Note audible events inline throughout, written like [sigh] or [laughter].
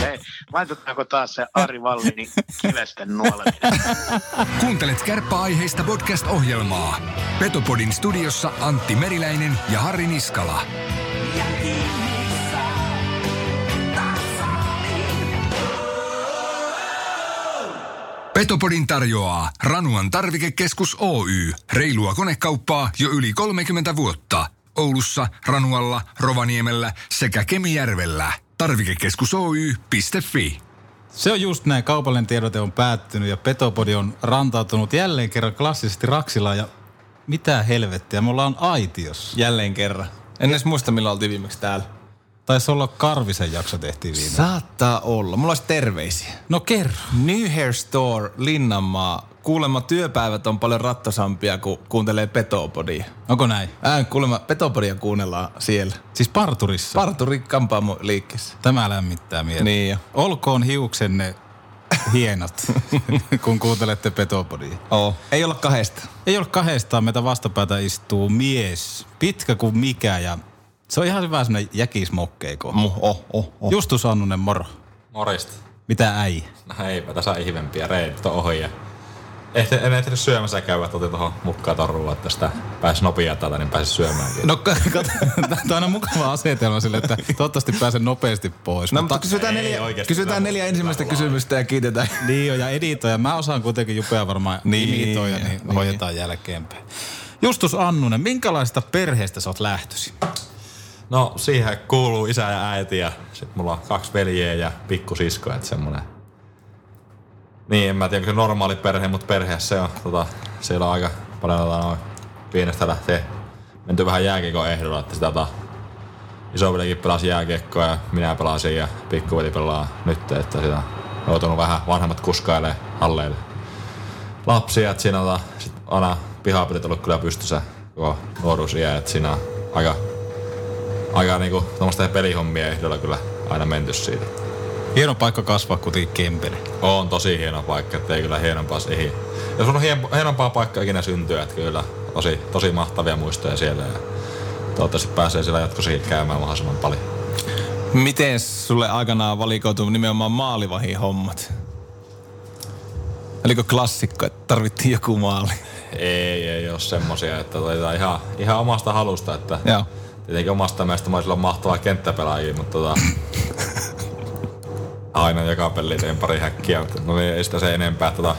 Hei, laitetaanko taas se Ari Vallini kivesten nuoleminen? Kuuntelet kärppäaiheista podcast-ohjelmaa. Petopodin studiossa Antti Meriläinen ja Harri Niskala. Petopodin tarjoaa Ranuan tarvikekeskus Oy. Reilua konekauppaa jo yli 30 vuotta. Oulussa, Ranualla, Rovaniemellä sekä Kemijärvellä. Tarvikekeskus Oy.fi. Se on just näin. Kaupallinen tiedote on päättynyt ja Petopodi on rantautunut jälleen kerran klassisesti Raksilaan ja mitä helvettiä, me ollaan aitiossa. Jälleen kerran. En edes muista, milloin oltiin viimeksi täällä. Taisi olla Karvisen jakso tehtiin viime. Saattaa olla. Mulla olisi terveisiä. No kerro. New Hair Store, Linnanmaa. Kuulemma työpäivät on paljon rattosampia, kun kuuntelee Petopodia. Onko näin? Ää, kuulemma Petopodia kuunnellaan siellä. Siis parturissa. Parturi kampaamo liikkeessä. Tämä lämmittää mieltä. Niin jo. Olkoon hiuksenne hienot, [laughs] kun kuuntelette Petopodia. Oo. Ei olla kahdesta. Ei ole kahdestaan, meitä vastapäätä istuu mies, pitkä kuin mikä ja se on ihan hyvä semmonen jäkismokkeiko. Mu, oh, oh, oh. Justus Annunen, moro. Morista. Mitä äi? No eipä tässä ihmempiä reenit on ohi. Ja ehti, en ehtinyt syömässä käydä, että otin tuohon mukaan torrulla, että sitä pääsi nopeaa täältä, niin pääsi syömäänkin. No kato, tämä on aina mukava asetelma sille, että toivottavasti pääsen nopeasti pois. No, mutta kysytään, Ei neljä, oikeesti kysytään neljä mutta ensimmäistä kysymystä ja kiitetään. Niin on, ja editoja. Mä osaan kuitenkin jupea varmaan Niin, niin, imitoida, niin, niin. niin hoidetaan jälkeenpäin. Justus Annunen, minkälaista perheestä sä oot lähtösi? No siihen kuuluu isä ja äiti ja sit mulla on kaksi veljeä ja pikkusisko, että semmonen. Niin, en mä tiedä, se normaali perhe, mutta perheessä on, tota, siellä on aika paljon tota, noin pienestä lähtee menty vähän jääkiekon ehdolla, että sitä tota, isovelikin pelasi jääkiekkoa ja minä pelasin ja pikkuveli pelaa nyt, että sitä on joutunut vähän vanhemmat kuskailee halleille lapsia, että siinä on tota, sit aina pihapelit ollut kyllä pystyssä koko nuoruusiä, että siinä on aika, aika niinku tuommoista pelihommia ehdolla kyllä aina menty siitä. Hieno paikka kasvaa kuitenkin Kempele. On tosi hieno paikka, että ei kyllä hienompaa ei. Jos on hien, hienompaa paikkaa ikinä syntyä, että kyllä tosi, tosi mahtavia muistoja siellä ja toivottavasti pääsee siellä jatkossakin käymään mahdollisimman paljon. Miten sulle aikanaan valikoitu nimenomaan maalivahin hommat? Oliko klassikko, että tarvittiin joku maali? Ei, ei ole semmosia, että ihan, ihan omasta halusta, että Joo. Tietenkin omasta mielestä mä olisin mahtavaa kenttäpelaajia, mutta tota, aina joka peli teen pari häkkiä, mutta no niin, ei sitä se enempää. Tota,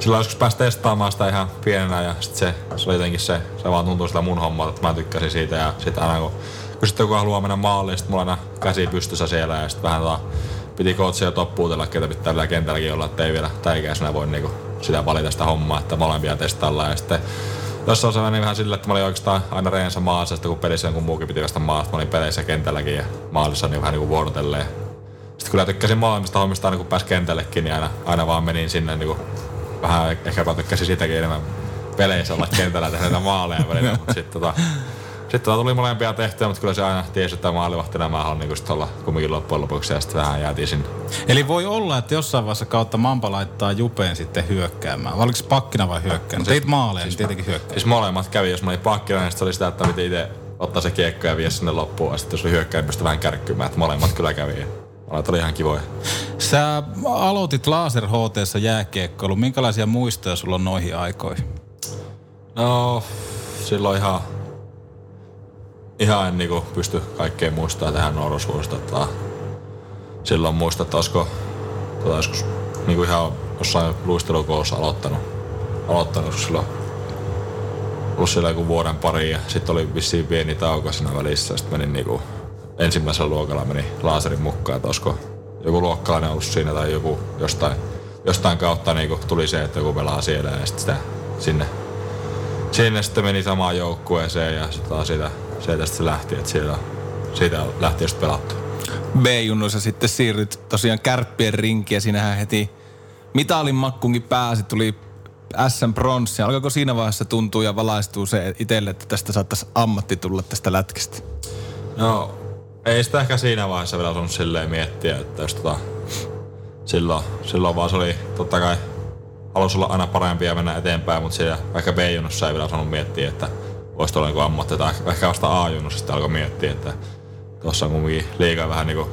silloin joskus pääsi testaamaan sitä ihan pienenä ja sit se, se oli jotenkin se, se vaan tuntui sitä mun hommalta, että mä tykkäsin siitä ja sit aina kun, kun sitten joku haluaa mennä maaliin, sit mulla aina käsi pystyssä siellä ja sit vähän tota, piti kootsia toppuutella, ketä pitää vielä kentälläkin olla, että ei vielä täikäisenä voi niinku sitä valita sitä hommaa, että molempia testaillaan ja sitten Jossain se meni vähän sillä, että mä olin oikeastaan aina reensä maassa, sitten kun pelissä jonkun muukin piti vasta maasta, mä olin peleissä kentälläkin ja maalissa niin vähän niin kuin vuorotelleen. Sitten kyllä tykkäsin molemmista hommista aina kun pääsi kentällekin, niin aina, aina vaan menin sinne niin kuin, vähän ehkä tykkäsin sitäkin enemmän peleissä olla kentällä tehdä näitä maaleja välillä, mutta sitten tota, sitten tuli molempia tehtyä, mutta kyllä se aina tiesi, että maalivahtina mä haluan niin olla kumminkin loppujen lopuksi ja sitten vähän jäätiin sinne. Eli voi olla, että jossain vaiheessa kautta Mampa laittaa Jupeen sitten hyökkäämään. Vai oliko se pakkina vai hyökkäämään? No, teit maaleja, siis, niin tietenkin hyökkää. Siis molemmat kävi, jos mä olin pakkina, niin se oli sitä, että piti itse ottaa se kiekko ja vie sinne loppuun. Ja sitten jos oli hyökkäin, niin pystyi vähän kärkkymään, että molemmat kyllä kävi. Molemmat oli ihan kivoja. Sä aloitit Laser HTssa jääkiekkoilu. Minkälaisia muistoja sulla on noihin aikoihin? No, silloin ihan, ihan en niinku pysty kaikkeen muistaa tähän. Tota, silloin muista, että olisiko tota, joskus niinku ihan jossain luistelukoussa aloittanut, aloittanut silloin ollut siellä joku vuoden pari ja sitten oli vissiin pieni tauko siinä välissä. Sitten menin niinku ensimmäisellä luokalla meni laaserin mukaan, että olisiko joku luokkalainen ollut siinä tai joku jostain, jostain kautta niinku tuli se, että joku pelaa siellä ja sitten sitä sinne sinne sitten meni samaan joukkueeseen ja sitten taas siitä, sieltä sitten se lähti, että siellä, siitä lähti just pelattu. B-junnoissa sitten siirryt tosiaan kärppien rinkiä. Siinähän heti mitalin makkunkin pääsi, tuli SM Bronssi. Alkoiko siinä vaiheessa tuntua ja valaistuu se itselle, että tästä saattaisi ammatti tulla tästä lätkästä? No, ei sitä ehkä siinä vaiheessa vielä osannut silleen miettiä, että jos tota, silloin, silloin vaan se oli totta kai halusi olla aina parempi ja mennä eteenpäin, mutta siellä vaikka B-junnossa ei vielä osannut miettiä, että voisi tulla joku ammatti tai ehkä vasta A-junnossa sitten alkoi miettiä, että tuossa on kumminkin liikaa vähän niinku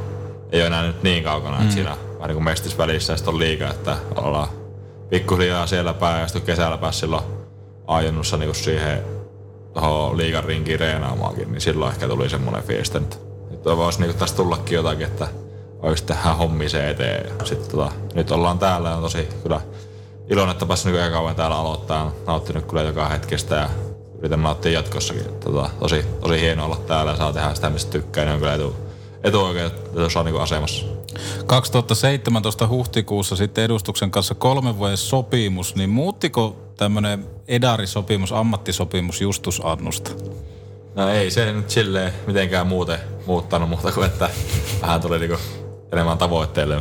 ei ole enää nyt niin kaukana, mm. että siinä vähän niin kuin mestis välissä ja sitten on liikaa, että ollaan pikkuhiljaa siellä päin ja sitten kesällä pääsi silloin ajonnussa niin siihen tuohon liigan rinkiin reenaamaankin, niin silloin ehkä tuli semmoinen fiilis, että nyt, voisi niin tässä tullakin jotakin, että oikeasti tehdään hommi se eteen. Ja sit, tota, nyt ollaan täällä ja on tosi kyllä iloinen, että pääsin niin kauan täällä aloittaa. Nauttinut kyllä joka hetkestä ja yritän nauttia jatkossakin. Tota, tosi, tosi hienoa olla täällä ja saa tehdä sitä, mistä tykkää. Niin on kyllä etu, etuoikeutetussa niin asemassa. 2017 huhtikuussa sitten edustuksen kanssa kolmen vuoden sopimus, niin muuttiko tämmöinen edarisopimus, ammattisopimus Justus Annusta? No ei se nyt silleen mitenkään muuten muuttanut muuta kuin, että vähän tuli niinku enemmän tavoitteille.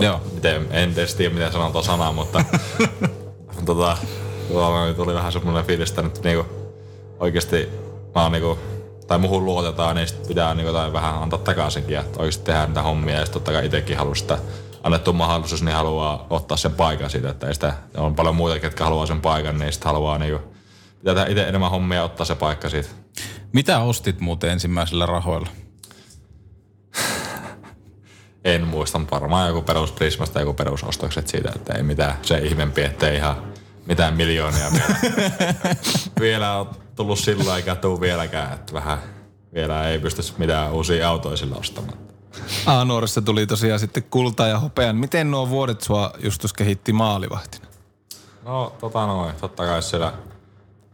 Joo. Miten, en tiedä, miten sanon tuon sanaa, mutta [laughs] tota, tuli vähän semmoinen fiilis, että nyt niinku oikeasti mä oon niinku tai muuhun luotetaan, niin sit pitää niin jotain vähän antaa takaisinkin, että oikeasti tehdä niitä hommia ja sitten totta kai itsekin haluaa sitä annettu mahdollisuus, niin haluaa ottaa sen paikan siitä, että ei sitä, on paljon muita, ketkä haluaa sen paikan, niin sitten haluaa niin kuin, pitää tehdä itse enemmän hommia ja ottaa se paikka siitä. Mitä ostit muuten ensimmäisillä rahoilla? [laughs] en muista, mutta varmaan joku perus Prismasta joku perusostokset siitä, että ei mitään se ihmeempi, ettei ihan mitään miljoonia [laughs] vielä, vielä tullut sillä eikä tuu vieläkään, että vähän vielä ei pysty mitään uusia autoja sillä ostamaan. A-nuorissa tuli tosiaan sitten kulta ja hopean. Miten nuo vuodet sua Justus kehitti maalivahtina? No tota noin, totta kai siellä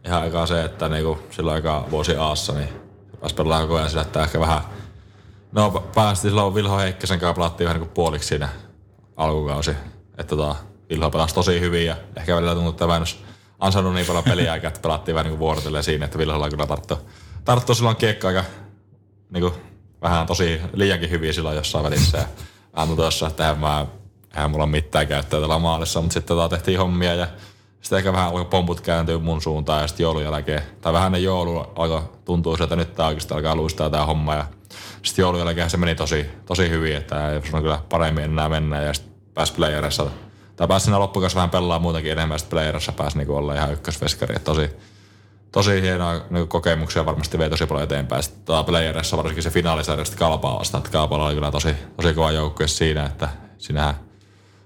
ihan aikaa se, että niinku silloin aika vuosi Aassa, niin pääsi pelaamaan koko ajan sillä, että ehkä vähän No päästi silloin Vilho Heikkisen kanssa pelattiin vähän niin puoliksi siinä alkukausi. Että tota, Vilho pelasi tosi hyvin ja ehkä välillä tuntui, että en ansainnut niin paljon peliä, että pelattiin vähän niin vuorotellen siinä, että Vilholla kyllä tarttu, tarttu silloin kiekka aika niin kuin, vähän tosi liiankin hyvin silloin jossain välissä. Ja tuntui jossain, että eihän, mä, eihän mulla mitään käyttöä tällä maalissa, mutta sitten tota, tehtiin hommia ja sitten ehkä vähän alkoi pomput kääntyä mun suuntaan ja sitten joulun jälkeen, tai vähän ne joulu alkoi tuntua että nyt tää oikeasti alkaa luistaa tää homma ja sitten joulun jälkeen se meni tosi, tosi hyvin, että ei kyllä paremmin enää mennä ja sitten pääsi playerissa tai pääsi siinä loppukas vähän pelaa muutenkin enemmän, sitten playerissa pääsi niinku olla ihan ykkösveskari. Että tosi, tosi hienoa niin kokemuksia varmasti vei tosi paljon eteenpäin. Sitten tota playerissa varsinkin se finaalisarja sitten Kalpaa vastaan, että Kalpalla oli kyllä tosi, tosi kova joukkue siinä, että sinähän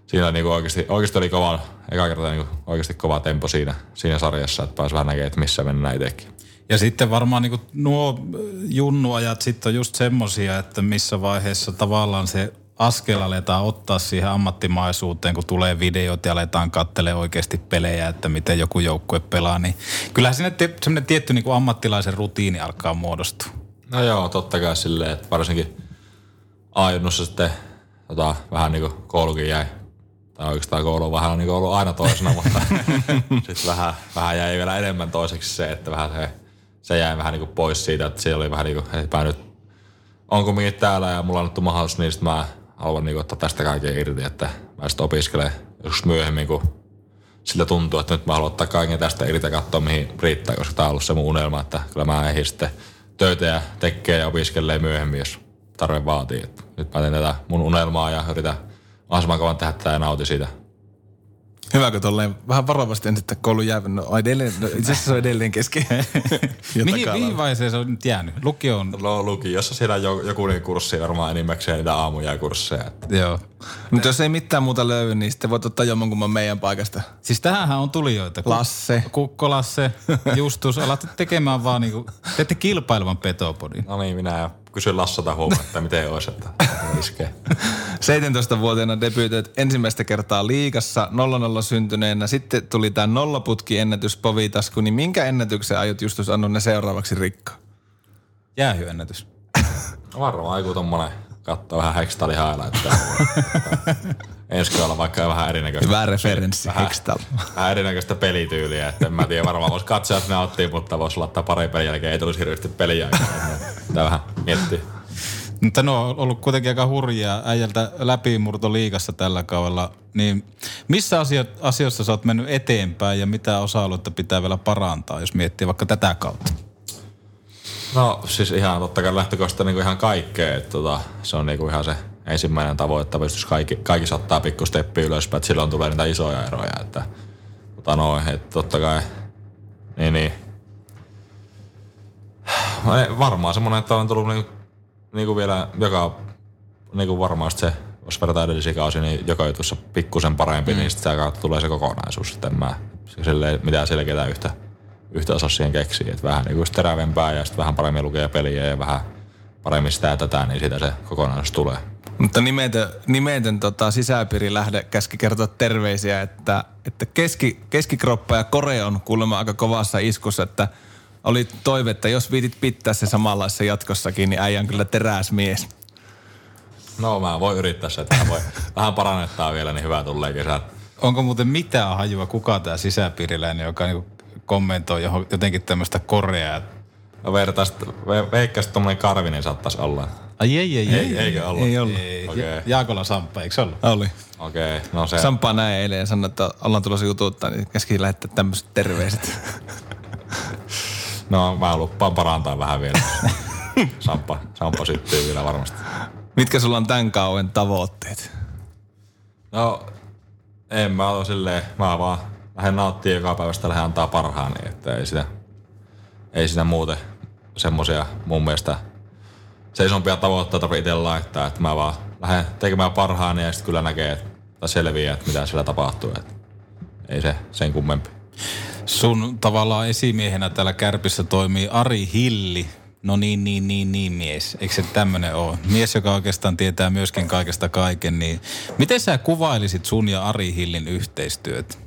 siinä niinku oikeasti, oikeasti oli kova, eka kerta niinku oikeasti kova tempo siinä, siinä sarjassa, että pääsi vähän näkemään, että missä mennään itsekin. Ja sitten varmaan niin nuo junnuajat sitten on just semmosia, että missä vaiheessa tavallaan se askel aletaan ottaa siihen ammattimaisuuteen, kun tulee videot ja aletaan katselemaan oikeasti pelejä, että miten joku joukkue pelaa, niin kyllähän sinne semmoinen tietty niin kuin ammattilaisen rutiini alkaa muodostua. No joo, totta kai silleen, että varsinkin ajunnossa sitten tota, vähän niin kuin koulukin jäi, tai oikeastaan koulu on vähän niin kuin ollut aina toisena, [laughs] mutta sitten vähän, vähän jäi vielä enemmän toiseksi se, että vähän se, se jäi vähän niin kuin pois siitä, että siellä oli vähän niin kuin, että mä nyt on kumminkin täällä ja mulla on annettu mahdollisuus, niin sitten mä haluan niin ottaa tästä kaiken irti, että mä sitten opiskelen joskus myöhemmin, kun sillä tuntuu, että nyt mä haluan ottaa kaiken tästä irti ja katsoa, mihin riittää, koska tämä on ollut se mun unelma, että kyllä mä ehdin sitten töitä ja tekee ja opiskelee myöhemmin, jos tarve vaatii. Että nyt mä teen tätä mun unelmaa ja yritän mahdollisimman kauan tehdä tätä ja nauti siitä Hyväkö tolleen vähän varovasti en sitten koulun jäävän? No, edelleen, no, itse asiassa se on edelleen kesken. [laughs] mihin, mihin vaiheeseen se on nyt jäänyt? Lukio on... No lukiossa siellä on joku niin kurssi varmaan enimmäkseen niitä aamujääkursseja. Joo. Mutta jos ei mitään muuta löydy, niin sitten voit ottaa jommankumman meidän paikasta. Siis tähänhän on tulijoita. Lasse. Kukko Lasse, Justus. Alatte tekemään vaan niinku, teette kilpailevan petopodin. No niin, minä kysyn Lassata huomaa, että miten olisi, että iskee. [laughs] 17-vuotiaana debyytöit ensimmäistä kertaa liigassa 0-0 syntyneenä. Sitten tuli tämä nollaputki ennätys Povitasku, niin minkä ennätyksen aiot Justus ne seuraavaksi rikkoa? Jäähyennätys. Varmaan joku tommonen katsoa vähän Hextalin highlightteja. [laughs] Ensi olla vaikka vähän erinäköistä. Hyvä referenssi, vähän, Hextal. Vähän erinäköistä pelityyliä, että en mä tiedä, varmaan voisi katsoa, että nauttii, mutta voisi laittaa pari pelin jälkeen, ei tulisi hirveästi peliä. Tämä vähän miettii. Mutta no on ollut kuitenkin aika hurjaa äijältä läpimurto liigassa tällä kaudella. Niin missä asio- asioissa sä oot mennyt eteenpäin ja mitä osa-aluetta pitää vielä parantaa, jos miettii vaikka tätä kautta? No siis ihan totta kai lähtökohtaisesti niin ihan kaikkea. Että tota, se on niin ihan se ensimmäinen tavoite, että kaikki, kaikki ottaa pikku steppi ylöspäin, että silloin tulee niitä isoja eroja. Että, tota noin, että totta kai, niin niin. Varmaan semmoinen, että on tullut niin, niin kuin vielä joka niin kuin varmaan se, jos verrataan edellisiä kausia, niin joka jutussa pikkusen parempi, mm. niin sitä kautta tulee se kokonaisuus. Sitten mä silleen, mitään selkeää yhtä, yhtä osaa siihen keksiä. Että vähän niin kuin terävempää ja sitten vähän paremmin lukee peliä ja vähän paremmin sitä ja tätä, niin siitä se kokonaisuus tulee. Mutta nimetön, nimetön tota, sisäpiiri lähde käski kertoa terveisiä, että, että keski, keskikroppa ja kore on kuulemma aika kovassa iskussa, että oli toive, että jos viitit pitää se samanlaisessa jatkossakin, niin äijä on kyllä teräsmies. No mä voin yrittää se, että voi [laughs] vähän parannettaa vielä, niin hyvä tulee kesä. Onko muuten mitään hajua, kuka tämä sisäpiiriläinen, joka niinku kommentoi johon, jotenkin tämmöistä koreaa? No vertaista, ve, veikkaista tuommoinen Karvinen saattaisi olla. Ai ei, ei, ei. Ei, eikö ollut? Ei ollut. ei. Okei. Ja- Jaakola Samppa, eikö se ollut? Oli. Okei, okay, no se. Sampaa näin eilen ja sanoi, että ollaan tulossa jututtaa, niin käski lähettää tämmöiset terveiset. No mä lupaan parantaa vähän vielä. [laughs] Samppa, Samppa syttyy vielä varmasti. Mitkä sulla on tämän kauan tavoitteet? No, en mä ole silleen, mä vaan lähden nauttia joka päivästä lähden antaa parhaani, että ei sitä, ei sitä muuten semmosia mun mielestä seisompia tavoitteita tarvitse itse laittaa, että mä vaan lähden tekemään parhaani ja sitten kyllä näkee, että selviää, että mitä siellä tapahtuu, että ei se sen kummempi. Sun tavallaan esimiehenä täällä Kärpissä toimii Ari Hilli. No niin, niin, niin, niin mies. Eikö se tämmönen ole? Mies, joka oikeastaan tietää myöskin kaikesta kaiken. Niin miten sä kuvailisit sun ja Ari Hillin yhteistyöt?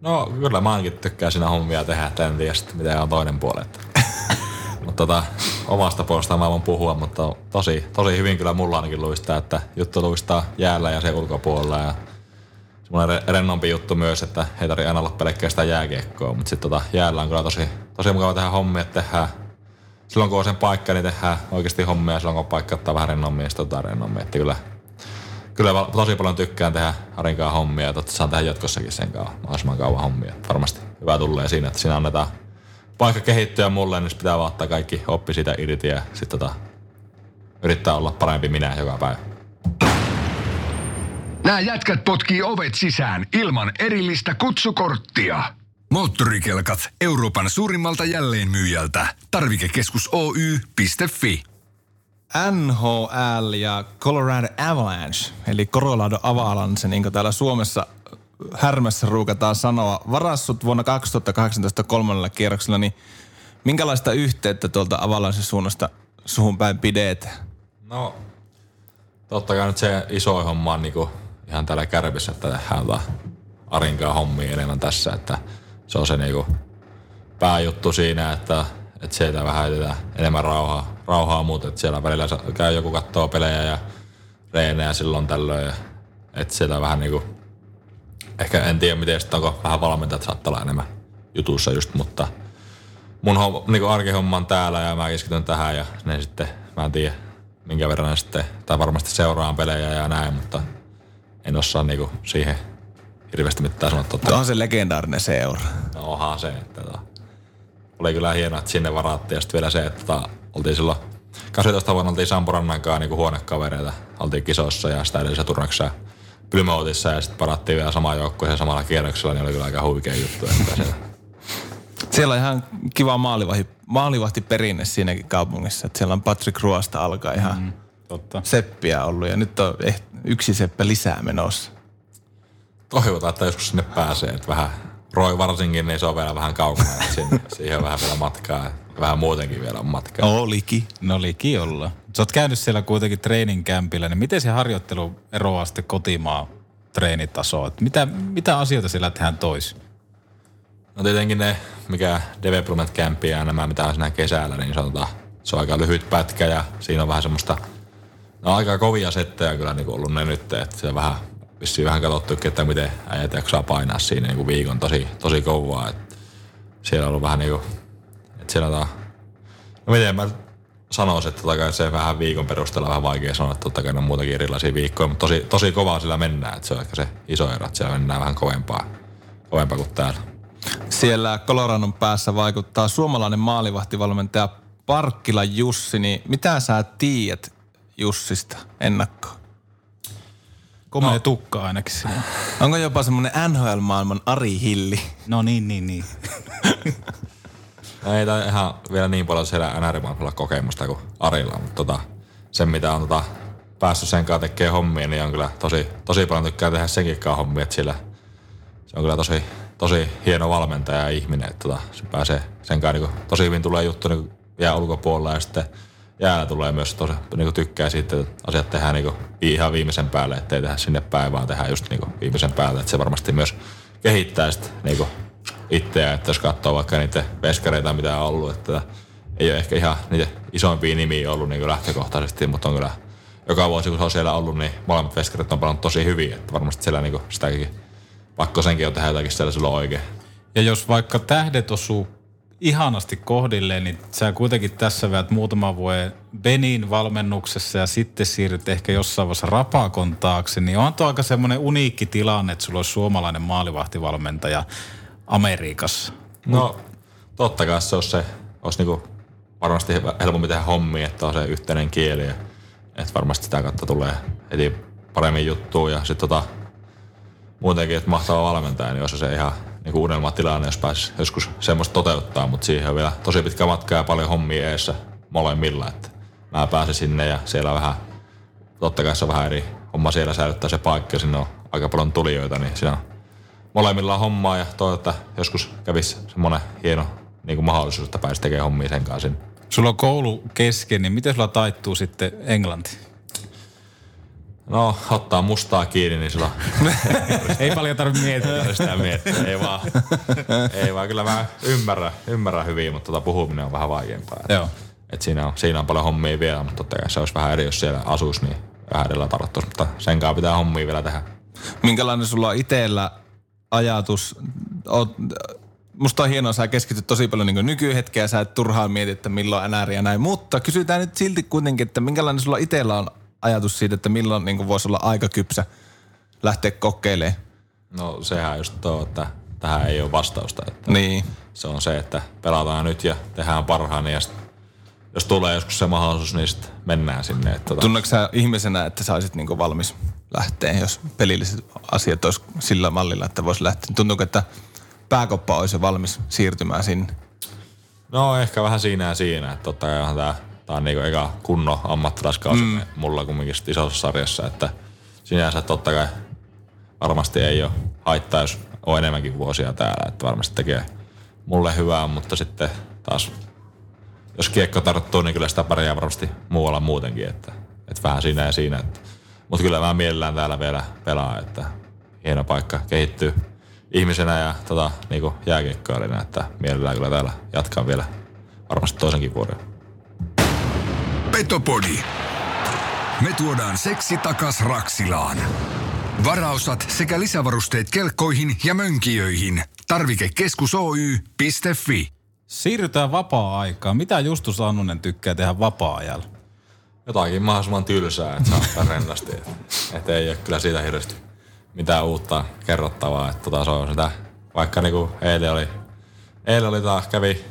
No kyllä mä ainakin tykkään siinä hommia tehdä, että en tiedä sitten mitä on toinen puoli. [laughs] Mutta tota, omasta puolestaan mä voin puhua, mutta tosi, tosi hyvin kyllä mulla ainakin luistaa, että juttu luistaa jäällä ja se ulkopuolella ja semmoinen re- rennompi juttu myös, että ei tarvitse aina olla pelkkää sitä jääkiekkoa, mutta sitten tota, jäällä on kyllä tosi, tosi mukava tehdä hommia, että tehdään silloin kun on sen paikka, niin tehdään oikeasti hommia, silloin kun on paikka ottaa vähän rennommin, niin sitten rennommin, että kyllä, kyllä tosi paljon tykkään tehdä Arinkaan hommia ja totta saan tehdä jatkossakin sen kauan, mahdollisimman kauan hommia. Varmasti hyvä tulee siinä, että siinä annetaan paikka kehittyä mulle, niin pitää vaan ottaa kaikki oppi siitä irti ja sitten tota, yrittää olla parempi minä joka päivä. Nämä jätkät potkii ovet sisään ilman erillistä kutsukorttia. Moottorikelkat Euroopan suurimmalta jälleenmyyjältä. Tarvikekeskus Oy.fi. NHL ja Colorado Avalanche, eli Colorado Avalanche, niin kuin täällä Suomessa härmässä ruukataan sanoa, varassut vuonna 2018 kolmannella kierroksella, niin minkälaista yhteyttä tuolta Avalanche suunnasta suhun päin pidetään? No, totta kai nyt se iso homma on niinku ihan täällä kärpissä, että tehdään Arinkaan hommia enemmän tässä, että se on se niinku pääjuttu siinä, että, että sieltä vähän enemmän rauhaa, rauhaa muuta, että siellä välillä käy joku kattoo pelejä ja reenejä silloin tällöin, ja, että sieltä vähän niinku, ehkä en tiedä miten sitten onko vähän valmentajat saattaa olla enemmän jutussa just, mutta mun hom, niinku arkihomma on täällä ja mä keskityn tähän ja ne sitten, mä en tiedä minkä verran sitten, tai varmasti seuraan pelejä ja näin, mutta en osaa niinku siihen hirveästi mitään sanoa totta. Onhan se legendaarinen seura. No onhan se, että tota, oli kyllä hienoa, että sinne varattiin ja sitten vielä se, että tota, oltiin silloin 18 vuonna oltiin Sampo Rannankaa niinku huonekavereita, oltiin kisossa ja sitä edellisessä turnauksessa Plymouthissa ja sitten varattiin vielä sama joukkueeseen samalla kierroksella, niin oli kyllä aika huikea juttu. Että siellä, Siellä on ihan kiva maalivahti, maalivahti perinne siinäkin kaupungissa. Että siellä on Patrick Ruosta alkaa ihan mm, Totta. seppiä ollut ja nyt on eh, yksi seppä lisää menossa. toivotaan, että joskus sinne pääsee, että vähän Roy varsinkin, niin se on vielä vähän kaukana, sinne, [laughs] siihen on vähän vielä matkaa. ja Vähän muutenkin vielä on matkaa. Olikin. No liki olla. Sä oot käynyt siellä kuitenkin treeninkämpillä, niin miten se harjoittelu eroaa sitten kotimaan treenitasoa? Et mitä, mitä asioita siellä tehdään tois? No tietenkin ne, mikä Development Camp ja nämä, mitä on siinä kesällä, niin se on, tota, se on aika lyhyt pätkä ja siinä on vähän semmoista, no aika kovia settejä kyllä niin ollut ne nyt, että se on vähän, vissiin vähän katsottukin, että miten äijät jaksaa painaa siinä niin kuin viikon tosi, tosi kovaa, että siellä on ollut vähän niin kuin, että siellä on, no miten mä sanoisin, että totta kai se vähän viikon perusteella vähän vaikea sanoa, että totta kai on muutakin erilaisia viikkoja, mutta tosi, tosi kovaa sillä mennään, että se on ehkä se iso ero, että siellä mennään vähän kovempaa, kovempaa kuin täällä. Siellä Coloradon päässä vaikuttaa suomalainen maalivahtivalmentaja Parkkila Jussi, niin mitä sä tiedät Jussista ennakkoon? Komea no. tukka ainakin siinä. [laughs] Onko jopa semmoinen NHL-maailman Ari Hilli? No niin, niin, niin. [laughs] No ei tää ihan vielä niin paljon siellä nr kokemusta kuin Arilla, mutta tota, sen mitä on tota, päässyt sen kanssa tekemään hommia, niin on kyllä tosi, tosi paljon tykkää tehdä senkin kanssa hommia, että sillä se on kyllä tosi, tosi hieno valmentaja ja ihminen, että tota, se pääsee sen kanssa niin tosi hyvin tulee juttu niin jää ulkopuolella ja sitten jäällä tulee myös tosi niin tykkää siitä, että asiat tehdään niin ihan viimeisen päälle, ettei tehdä sinne päin, vaan tehdään just niin viimeisen päälle, että se varmasti myös kehittää sitten niin itseä, että jos katsoo vaikka niitä veskareita, mitä on ollut, että ei ole ehkä ihan niitä isoimpia nimiä ollut niin lähtökohtaisesti, mutta on kyllä joka vuosi, kun se on siellä ollut, niin molemmat veskarit on pelannut tosi hyvin, että varmasti siellä niin sitäkin pakko senkin on tehdä jotakin siellä silloin oikein. Ja jos vaikka tähdet osuu ihanasti kohdilleen, niin sä kuitenkin tässä väät muutaman vuoden Benin valmennuksessa ja sitten siirryt ehkä jossain vaiheessa Rapakon taakse, niin on tuo aika semmoinen uniikki tilanne, että sulla olisi suomalainen maalivahtivalmentaja Amerikassa. No, totta kai se olisi, se, olisi niinku varmasti helpompi tehdä hommia, että on se yhteinen kieli ja että varmasti sitä kautta tulee heti paremmin juttua ja sitten tota, muutenkin, että mahtava valmentaja, niin olisi se ihan niin kuin unelmatilanne, jos pääsisi joskus semmoista toteuttaa, mutta siihen on vielä tosi pitkä matka ja paljon hommia eessä molemmilla, että mä pääsen sinne ja siellä vähän, totta kai se on vähän eri homma siellä säilyttää se paikka, sinne on aika paljon tulijoita, niin siinä on molemmilla on hommaa ja toivon, joskus kävisi semmoinen hieno niin kuin mahdollisuus, että pääsisi tekemään hommia sen kanssa sinne. Sulla on koulu kesken, niin miten sulla taittuu sitten englanti? No, ottaa mustaa kiinni, niin sillä [laughs] Ei paljon tarvitse miettiä. [laughs] sitä miettiä. Ei vaan, ei vaan kyllä mä ymmärrän, ymmärrän hyvin, mutta tota puhuminen on vähän vaikeampaa. Joo. Et siinä, on, siinä on paljon hommia vielä, mutta totta kai se olisi vähän eri, jos siellä asuisi, niin vähän edellä tarvittuisi, mutta sen kanssa pitää hommia vielä tehdä. Minkälainen sulla on itsellä ajatus? Oot, musta on hienoa, sä keskityt tosi paljon niin nykyhetkeä, sä et turhaan mieti, että milloin NR ja näin, mutta kysytään nyt silti kuitenkin, että minkälainen sulla itsellä on ajatus siitä, että milloin niin voisi olla aika kypsä lähteä kokeilemaan? No sehän just tuo, että tähän ei ole vastausta. Että niin. Se on se, että pelataan nyt ja tehdään parhaan ja jos tulee joskus se mahdollisuus, niin sitten mennään sinne. Että tota... Tunneeko sä ihmisenä, että sä olisit niin valmis lähteä, jos pelilliset asiat olisi sillä mallilla, että voisi lähteä? Tuntuuko, että pääkoppa olisi valmis siirtymään sinne? No ehkä vähän siinä ja siinä. Että totta kai tämä Tämä on niinku eka kunnon ammattilaiskausi mm. mulla kumminkin isossa sarjassa, että sinänsä totta kai varmasti ei ole haittaa, jos on enemmänkin vuosia täällä, että varmasti tekee mulle hyvää, mutta sitten taas jos kiekko tarttuu, niin kyllä sitä pärjää varmasti muualla muutenkin, että, että vähän siinä ja siinä. Että, mutta kyllä mä mielellään täällä vielä pelaa, että hieno paikka kehittyy ihmisenä ja tota, niin jääkiekkoilina, että mielellään kyllä täällä jatkaa vielä varmasti toisenkin vuoden. Petopodi. Me tuodaan seksi takas Raksilaan. Varaosat sekä lisävarusteet kelkkoihin ja mönkijöihin. Tarvikekeskus Oy.fi. Siirrytään vapaa-aikaan. Mitä Justus Annunen tykkää tehdä vapaa-ajalla? Jotakin mahdollisimman tylsää, että saa [laughs] rennasti. Että ei ole kyllä siitä hirveästi mitään uutta kerrottavaa. Että tota, se on sitä, vaikka niinku eilen oli, eilen oli taas, kävi,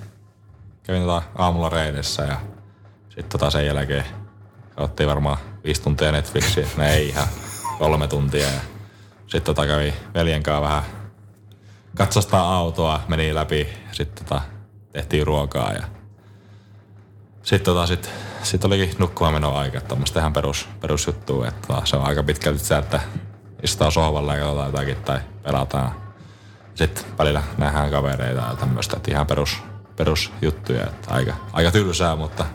kävin tota aamulla reidessä ja sitten tota sen jälkeen ottiin varmaan viisi tuntia Netflixiä. Ne ei ihan kolme tuntia. Sitten tota kävi veljen kanssa vähän katsostaa autoa, meni läpi. Sitten tota, tehtiin ruokaa ja sitten tota, sit, sit olikin nukkumaan meno aika. Tuommoista ihan perus, perusjuttua, että tota, se on aika pitkälti se, että istutaan sohvalla ja katsotaan jotakin tai pelataan. Sitten välillä nähdään kavereita ja tämmöistä, että ihan perus, perusjuttuja. Että aika, aika tylsää, mutta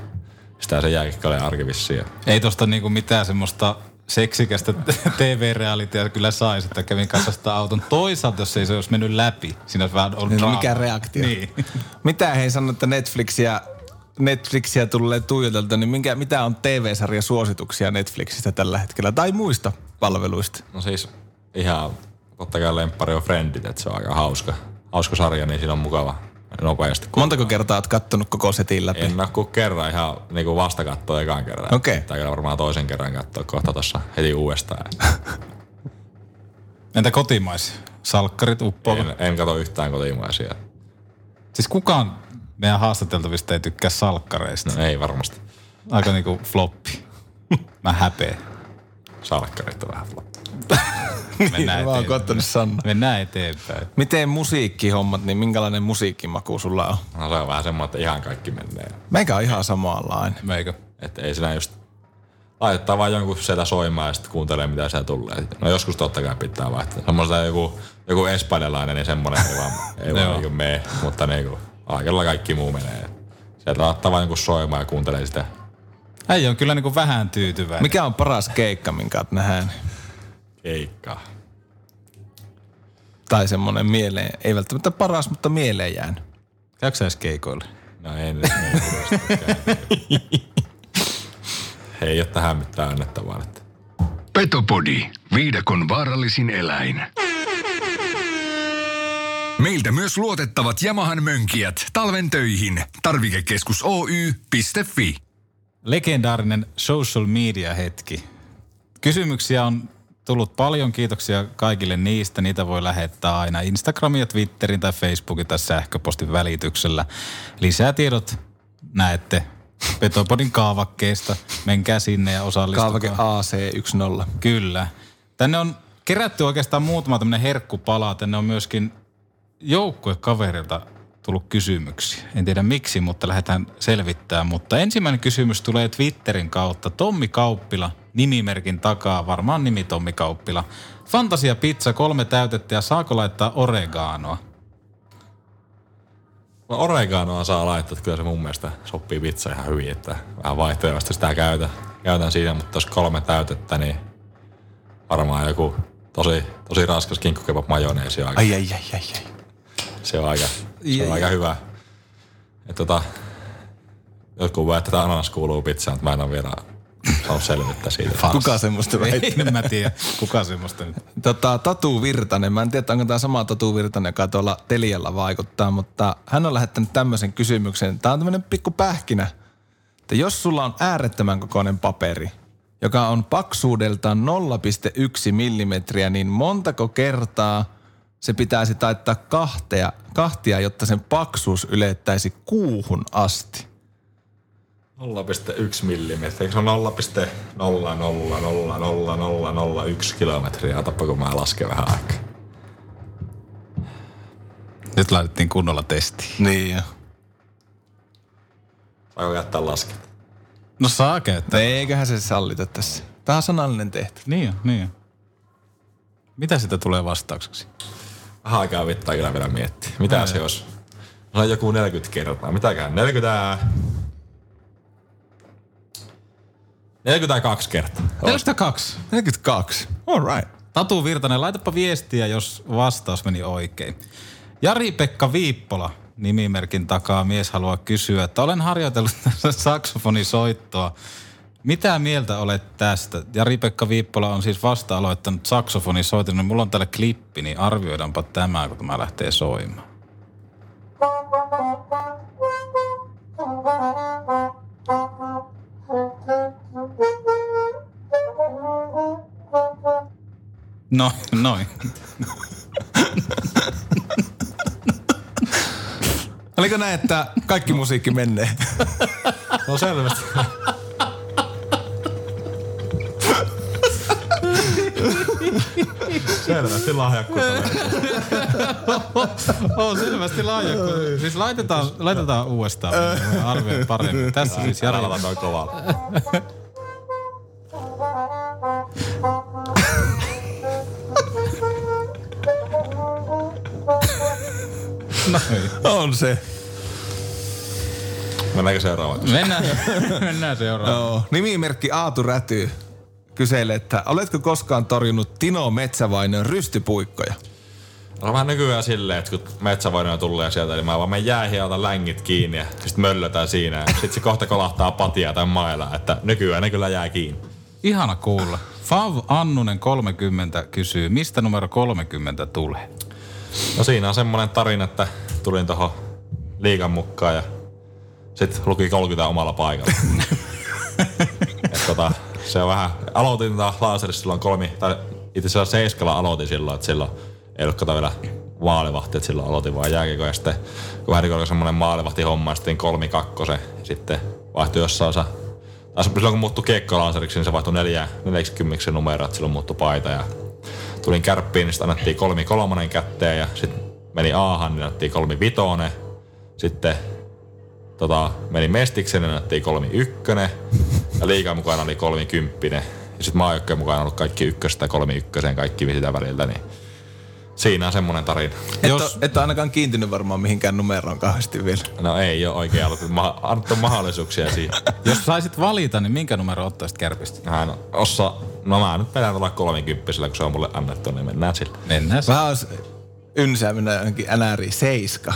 sitä se jääkiekkoille arkivissiin. Ei tosta niinku mitään semmoista seksikästä [laughs] TV-realitia kyllä saisi, että kävin kassasta auton. Toisaalta, jos ei se olisi mennyt läpi, siinä olisi vähän ollut niin, Mikä reaktio? Niin. [laughs] Mitä hei sanoo, että Netflixiä, Netflixiä tulee tuijotelta, niin minkä, mitä on TV-sarja suosituksia Netflixistä tällä hetkellä tai muista palveluista? No siis ihan totta kai lemppari on Friendit, että se on aika hauska, hauska sarja, niin siinä on mukava nopeasti. Montako kertaa oot kattonut koko setin läpi? En ole kuin kerran ihan niin kuin vasta katsoa ekan kerran. Okei. Okay. Tai varmaan toisen kerran katsoa kohta tuossa heti uudestaan. [laughs] Entä kotimaisia? Salkkarit uppoa? En, en katso yhtään kotimaisia. Siis kukaan meidän haastateltavista ei tykkää salkkareista? No ei varmasti. Aika niinku floppi. Mä häpeä. Salkkarit on vähän floppi. [laughs] Mennään Mä oon kottanut Sanna. Mennään eteenpäin. Miten musiikkihommat, niin minkälainen musiikkimaku sulla on? No se on vähän semmoinen, että ihan kaikki menee. Meikä on ihan samanlainen. Meikö? Että ei siinä just laittaa vaan jonkun sieltä soimaan ja sitten kuuntelee mitä siellä tulee. No joskus totta kai pitää vaihtaa. Semmoista joku, joku espanjalainen, niin semmoinen ei vaan, ei [laughs] vaan niinku mene. Mutta niinku, aikella kaikki muu menee. Sieltä laittaa vaan jonkun soimaan ja kuuntelee sitä. Äijä on kyllä niinku vähän tyytyväinen. Mikä on paras keikka, minkä oot nähnyt? Keikkaa. Tai semmonen mieleen, ei välttämättä paras, mutta mieleen jäänyt. Käykö sä edes keikoille? No ei nyt hirveästi Ei ole tähän mitään annettavaa. Että. Petopodi, viidakon vaarallisin eläin. Meiltä myös luotettavat Yamahan mönkijät talven töihin. Tarvikekeskus Oy.fi. Legendaarinen social media hetki. Kysymyksiä on tullut paljon. Kiitoksia kaikille niistä. Niitä voi lähettää aina Instagramin ja Twitterin tai Facebookin tai sähköpostin välityksellä. Lisää tiedot näette Petopodin kaavakkeesta. Menkää sinne ja osallistukaa. Kaavake AC10. Kyllä. Tänne on kerätty oikeastaan muutama tämmöinen herkkupala. Tänne on myöskin joukkuekaverilta tullut kysymyksiä. En tiedä miksi, mutta lähdetään selvittämään. Mutta ensimmäinen kysymys tulee Twitterin kautta. Tommi Kauppila, nimimerkin takaa, varmaan nimi Tommi Kauppila. Fantasia pizza, kolme täytettä ja saako laittaa oreganoa? No oreganoa saa laittaa, että kyllä se mun mielestä sopii pizza ihan hyvin, että vähän vaihtelevasti sitä käytän, käytän siinä, mutta jos kolme täytettä, niin varmaan joku tosi, tosi raskas kinkkukebab majoneesi on aika, Ai, ai, ai, ai, ai. se on aika, se on aika hyvä. Et tota, jotkut väittää, että ananas kuuluu pizzaan, mutta mä en ole vielä saanut selvittää siitä. Kuka semmoista väitti? en mä tiedä, kuka semmoista nyt. Tota, Tatu Virtanen, mä en tiedä, onko tämä sama Tatu Virtanen, joka tuolla Telialla vaikuttaa, mutta hän on lähettänyt tämmöisen kysymyksen. Tämä on tämmöinen pikku pähkinä, että jos sulla on äärettömän kokoinen paperi, joka on paksuudeltaan 0,1 millimetriä, niin montako kertaa se pitäisi taittaa kahtea, kahtia, jotta sen paksuus ylettäisi kuuhun asti? 0,1 millimetriä, se on 0,0000001 kilometriä. Otapa kun mä lasken vähän aikaa. Nyt laitettiin kunnolla testiin. Niin jo. Saanko jättää lasket? No saa käyttää. Eiköhän se sallita tässä. Tämä on sanallinen tehty. Niin on, niin on. Mitä sitä tulee vastaukseksi? Vähän aikaa vittaa kyllä vielä miettiä. Mitä se olisi? Se on joku 40 kertaa. Mitäkään? 40... 42 kertaa. 42. 42. All right. Tatu Virtanen, laitapa viestiä, jos vastaus meni oikein. Jari-Pekka Viippola, nimimerkin takaa mies haluaa kysyä, että olen harjoitellut tässä saksofonisoittoa. Mitä mieltä olet tästä? Jari-Pekka Viippola on siis vasta aloittanut saksofonisoiton, niin mulla on täällä klippi, niin arvioidaanpa tämä, kun tämä lähtee soimaan. Noin, noin. Oliko näin, että kaikki musiikki menee? No selvästi. selvästi lahjakkuutta. On selvästi lahjakkuus. Siis laitetaan, laitetaan uudestaan. Arvioin paremmin. Tässä siis Jari. Älä noin kovalla. On se. Mennäänkö seuraavaksi? Mennään, [laughs] mennään seuraavaan. Joo. Nimimerkki Aatu Räty kyselee, että oletko koskaan torjunut Tino Metsävainen rystypuikkoja? No vähän nykyään silleen, että kun metsävoidaan tulee sieltä, niin mä vaan menen jäähin ja otan längit kiinni ja sitten möllötään siinä. Ja sitten se kohta kolahtaa patia tai mailaa, että nykyään ne kyllä jää kiinni. Ihana kuulla. Fav Annunen 30 kysyy, mistä numero 30 tulee? No siinä on semmonen tarina, että tulin tohon liikan mukaan ja sitten luki 30 omalla paikalla. [laughs] Et tota, se on vähän, aloitin taas laaserissa silloin kolmi, tai itse asiassa seiskalla aloitin silloin, että silloin ei ollut kato vielä maalivahti, että silloin aloitin vaan jääkiekko ja sitten kun vähän niin oli semmoinen maalivahti homma, ja sitten kolmi kakkosen, ja sitten vaihtui jossain osa, tai silloin kun muuttui kiekkolaaseriksi, niin se vaihtui neljä, 40 numero, että silloin muuttui paita ja tulin kärppiin, niin sitten annettiin kolmi kolmonen kätteen ja sitten meni Aahan, niin annettiin kolmi vitonen. Sitten tota, meni mestiksen, niin annettiin kolmi ykkönen. Ja liikan mukana oli kolmi kymppinen. Ja sitten maajoukkojen mukana on ollut kaikki ykköstä kolmi ykköseen, kaikki sitä väliltä. Niin siinä on semmoinen tarina. Et, Jos- et ainakaan kiintynyt varmaan mihinkään numeroon kauheasti vielä. No ei ole oikein ollut, ma- annettu mahdollisuuksia siihen. Jos saisit valita, niin minkä numero ottaisit kärpistä? Mä en ossa, no mä nyt vedän tuolla kolmikymppisellä, kun se on mulle annettu, niin mennään sillä. Mennään. Vähän olisi ynsääminen johonkin NRI 7.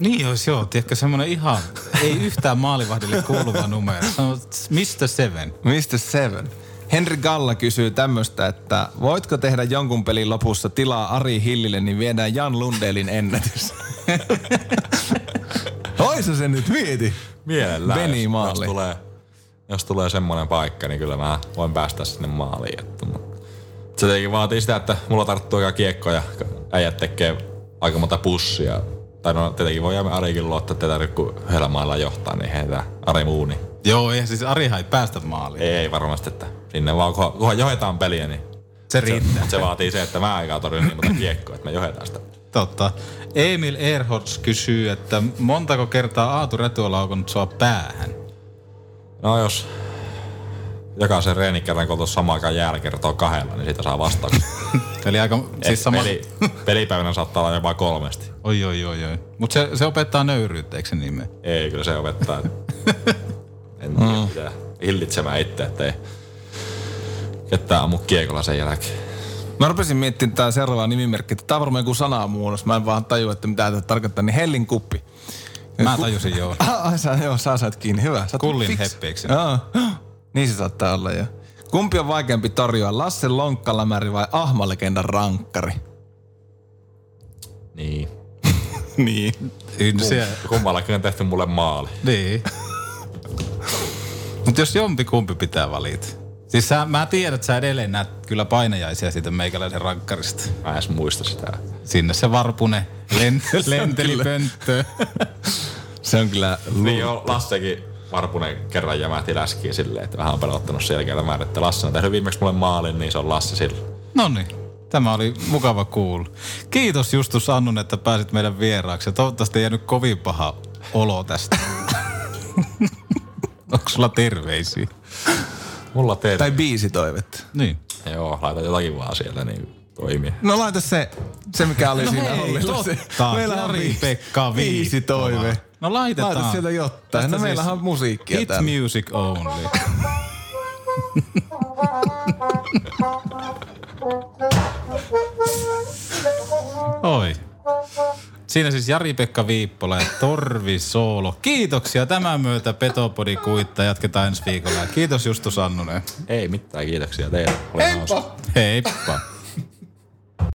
Niin olisi joo, tiedätkö semmoinen ihan, ei yhtään maalivahdille kuuluva numero. Se on Mr. Seven. Mistä Seven? Henri Galla kysyy tämmöistä, että voitko tehdä jonkun pelin lopussa tilaa Ari Hillille, niin viedään Jan Lundelin ennätys. [laughs] Oisa se nyt mieti. Mielellään, Veni jos, maaliin. jos, tulee, jos tulee semmoinen paikka, niin kyllä mä voin päästä sinne maaliin. Että, mutta se tietenkin vaatii sitä, että mulla tarttuu aika kiekko ja äijät tekee aika monta pussia. Tai no tietenkin voi jäämme Arikin luottaa, että tarvitse kun yhdellä mailla johtaa, niin heitä Ari muuni. Joo, ei siis Arihan ei päästä maaliin. Ei, ei varmasti, että sinne vaan kunhan, johdetaan peliä, niin Se riittää. Mutta se vaatii se, että mä aikaa torjun niin kiekkoa, että me johdetaan sitä. Totta. Emil Erhots kysyy, että montako kertaa Aatu Retu on sua päähän? No jos jokaisen reenikerran, kun tuossa samaan aikaan jäällä kertoo kahdella, niin siitä saa vastauksen. [laughs] Eli aika, siis sama... Peli, pelipäivänä saattaa olla jopa kolmesti. Oi, oi, oi, oi. Mutta se, se opettaa nöyryyttä, eikö se nime? Ei, kyllä se opettaa. [laughs] en tiedä, Mm. hillitsemään itse, ettei ketään ammu kiekolla sen jälkeen. Mä rupesin miettimään tää seuraava nimimerkki, tää on varmaan joku sanamuunnos. Mä en vaan tajua, että mitä tämä tarkoittaa. Niin Hellin kuppi. Mä tajusin joo. Ah, [laughs] ai, sä, joo, sä sait kiinni. Hyvä. Sä Kullin fix. heppi, eikö se? Joo. Niin se saattaa olla jo. Kumpi on vaikeampi torjua, Lasse Lonkkalamäri vai Ahmalegendan rankkari? Niin. [laughs] niin. Se, Kummallakin on tehty mulle maali. niin. [laughs] Mutta jos jompi kumpi pitää valita. Siis sä, mä tiedän, että sä edelleen näet kyllä painajaisia siitä meikäläisen rankkarista. Mä en edes muista sitä. Sinne se Varpune len, [laughs] lenteli pönttöön. [laughs] Se on kyllä Niin joo, Lassekin Varpunen kerran jämähti läskiä silleen, että vähän on pelottanut selkeällä määrä, että Lasse on tehnyt viimeksi mulle maalin, niin se on Lasse sillä. No niin, tämä oli mukava kuulla. Kiitos Justus Annun, että pääsit meidän vieraaksi. Toivottavasti ei jäänyt kovin paha olo tästä. [laughs] Onko sulla terveisiä? Mulla teet. Tai biisi toivetta. Niin. Joo, laita jotakin vaan siellä, niin toimii. No laita se, se mikä oli no siinä totta. Meillä on biisi- Pekka Viippola. toive. No laitetaan. Laita sieltä jotain. Tästä No meillähän on musiikkia Hit täällä. music only. [laughs] Oi. Siinä siis Jari-Pekka Viippola ja Torvi Soolo. Kiitoksia tämän myötä Petopodi kuitta. Jatketaan ensi viikolla. Kiitos Justus Annunen. Ei mitään, kiitoksia teille. Oli hauska. Heippa.